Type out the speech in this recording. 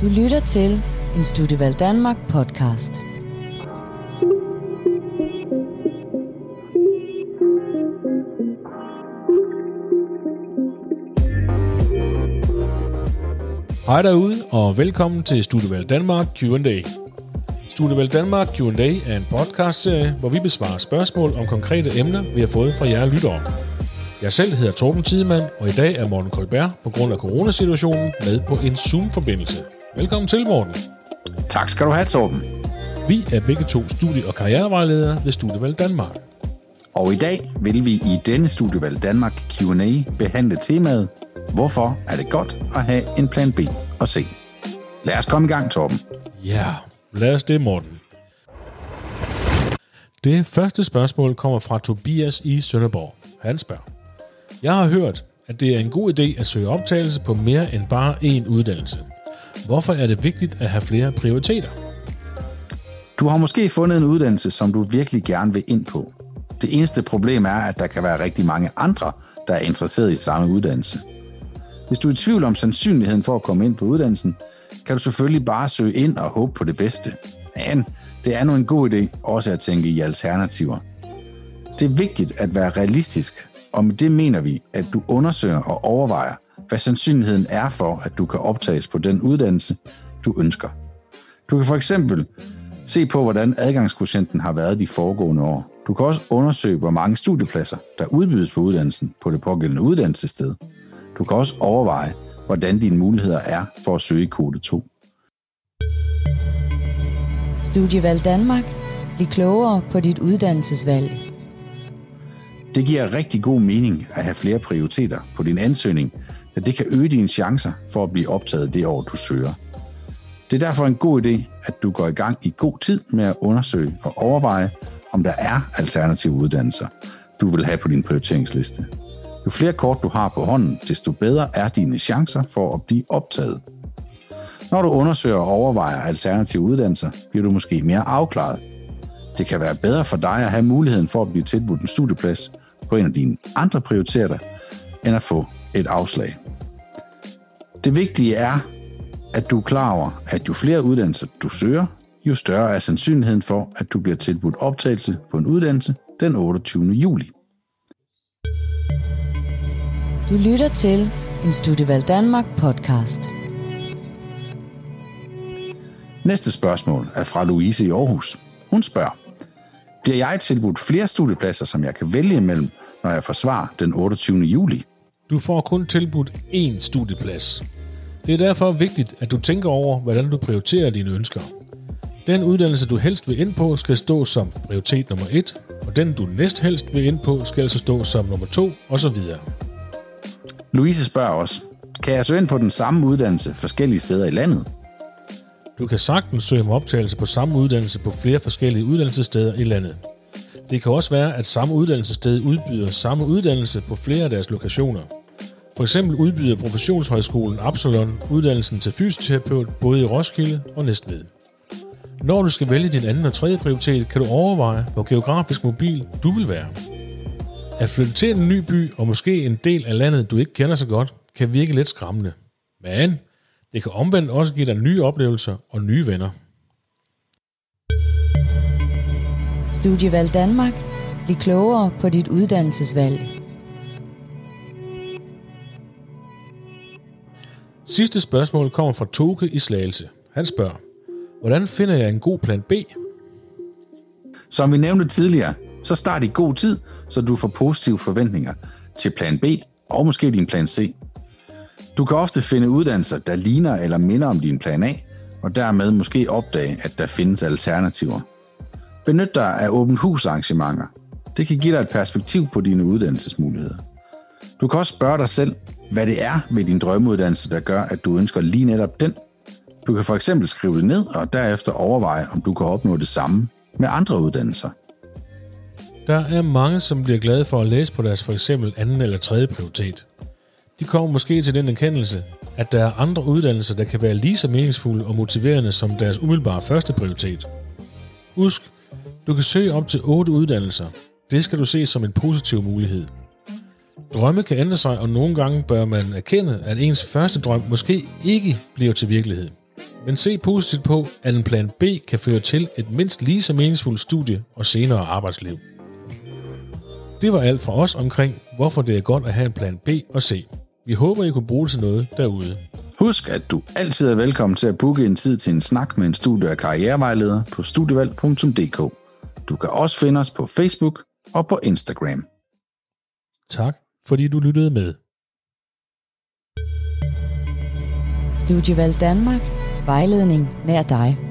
Du lytter til en Studievalg Danmark podcast. Hej derude, og velkommen til Studievalg Danmark Q&A. Studievalg Danmark Q&A er en podcastserie, hvor vi besvarer spørgsmål om konkrete emner, vi har fået fra jer lyttere. Jeg selv hedder Torben Tidemand, og i dag er Morten Kolberg på grund af coronasituationen med på en Zoom-forbindelse. Velkommen til, Morten. Tak skal du have, Torben. Vi er begge to studie- og karrierevejledere ved Studievalg Danmark. Og i dag vil vi i denne Studievalg Danmark Q&A behandle temaet Hvorfor er det godt at have en plan B og C? Lad os komme i gang, Torben. Ja, lad os det, Morten. Det første spørgsmål kommer fra Tobias i Sønderborg. Han spørger. Jeg har hørt, at det er en god idé at søge optagelse på mere end bare én uddannelse. Hvorfor er det vigtigt at have flere prioriteter? Du har måske fundet en uddannelse, som du virkelig gerne vil ind på. Det eneste problem er, at der kan være rigtig mange andre, der er interesseret i samme uddannelse. Hvis du er i tvivl om sandsynligheden for at komme ind på uddannelsen, kan du selvfølgelig bare søge ind og håbe på det bedste. Men det er nu en god idé også at tænke i alternativer. Det er vigtigt at være realistisk, og med det mener vi, at du undersøger og overvejer, hvad sandsynligheden er for, at du kan optages på den uddannelse, du ønsker. Du kan for eksempel se på, hvordan adgangskvotienten har været de foregående år. Du kan også undersøge, hvor mange studiepladser, der udbydes på uddannelsen på det pågældende uddannelsessted. Du kan også overveje, hvordan dine muligheder er for at søge kode 2. Studievalg Danmark. Bliv klogere på dit uddannelsesvalg. Det giver rigtig god mening at have flere prioriteter på din ansøgning, da det kan øge dine chancer for at blive optaget det år, du søger. Det er derfor en god idé, at du går i gang i god tid med at undersøge og overveje, om der er alternative uddannelser, du vil have på din prioriteringsliste. Jo flere kort du har på hånden, desto bedre er dine chancer for at blive optaget. Når du undersøger og overvejer alternative uddannelser, bliver du måske mere afklaret. Det kan være bedre for dig at have muligheden for at blive tilbudt en studieplads på en af dine andre prioriteter, end at få et afslag. Det vigtige er, at du er klar over, at jo flere uddannelser du søger, jo større er sandsynligheden for, at du bliver tilbudt optagelse på en uddannelse den 28. juli. Du lytter til en Studievalg Danmark podcast. Næste spørgsmål er fra Louise i Aarhus. Hun spørger, bliver jeg tilbudt flere studiepladser, som jeg kan vælge imellem, når jeg får svar den 28. juli? Du får kun tilbudt én studieplads. Det er derfor vigtigt, at du tænker over, hvordan du prioriterer dine ønsker. Den uddannelse, du helst vil ind på, skal stå som prioritet nummer 1, og den, du næst helst vil ind på, skal altså stå som nummer 2, osv. Louise spørger os, kan jeg søge ind på den samme uddannelse forskellige steder i landet? Du kan sagtens søge om optagelse på samme uddannelse på flere forskellige uddannelsessteder i landet. Det kan også være, at samme uddannelsessted udbyder samme uddannelse på flere af deres lokationer. For eksempel udbyder Professionshøjskolen Absalon uddannelsen til fysioterapeut både i Roskilde og Næstved. Når du skal vælge din anden og tredje prioritet, kan du overveje, hvor geografisk mobil du vil være. At flytte til en ny by og måske en del af landet, du ikke kender så godt, kan virke lidt skræmmende. Men det kan omvendt også give dig nye oplevelser og nye venner. Studievalg Danmark. Bliv klogere på dit uddannelsesvalg. Sidste spørgsmål kommer fra Toke i Slagelse. Han spørger, hvordan finder jeg en god plan B? Som vi nævnte tidligere, så start i god tid, så du får positive forventninger til plan B og måske din plan C. Du kan ofte finde uddannelser, der ligner eller minder om din plan A, og dermed måske opdage, at der findes alternativer. Benyt dig af åbent hus arrangementer. Det kan give dig et perspektiv på dine uddannelsesmuligheder. Du kan også spørge dig selv, hvad det er ved din drømmeuddannelse, der gør, at du ønsker lige netop den. Du kan for eksempel skrive det ned og derefter overveje, om du kan opnå det samme med andre uddannelser. Der er mange, som bliver glade for at læse på deres for eksempel anden eller tredje prioritet. De kommer måske til den erkendelse, at der er andre uddannelser, der kan være lige så meningsfulde og motiverende som deres umiddelbare første prioritet. Husk, du kan søge op til 8 uddannelser. Det skal du se som en positiv mulighed. Drømme kan ændre sig, og nogle gange bør man erkende, at ens første drøm måske ikke bliver til virkelighed. men se positivt på, at en plan B kan føre til et mindst lige så meningsfuldt studie og senere arbejdsliv. Det var alt fra os omkring, hvorfor det er godt at have en plan B og C. Vi håber, I kunne bruge det til noget derude. Husk, at du altid er velkommen til at booke en tid til en snak med en studie- og karrierevejleder på studievalg.dk. Du kan også finde os på Facebook og på Instagram. Tak, fordi du lyttede med. Studievalg Danmark. Vejledning nær dig.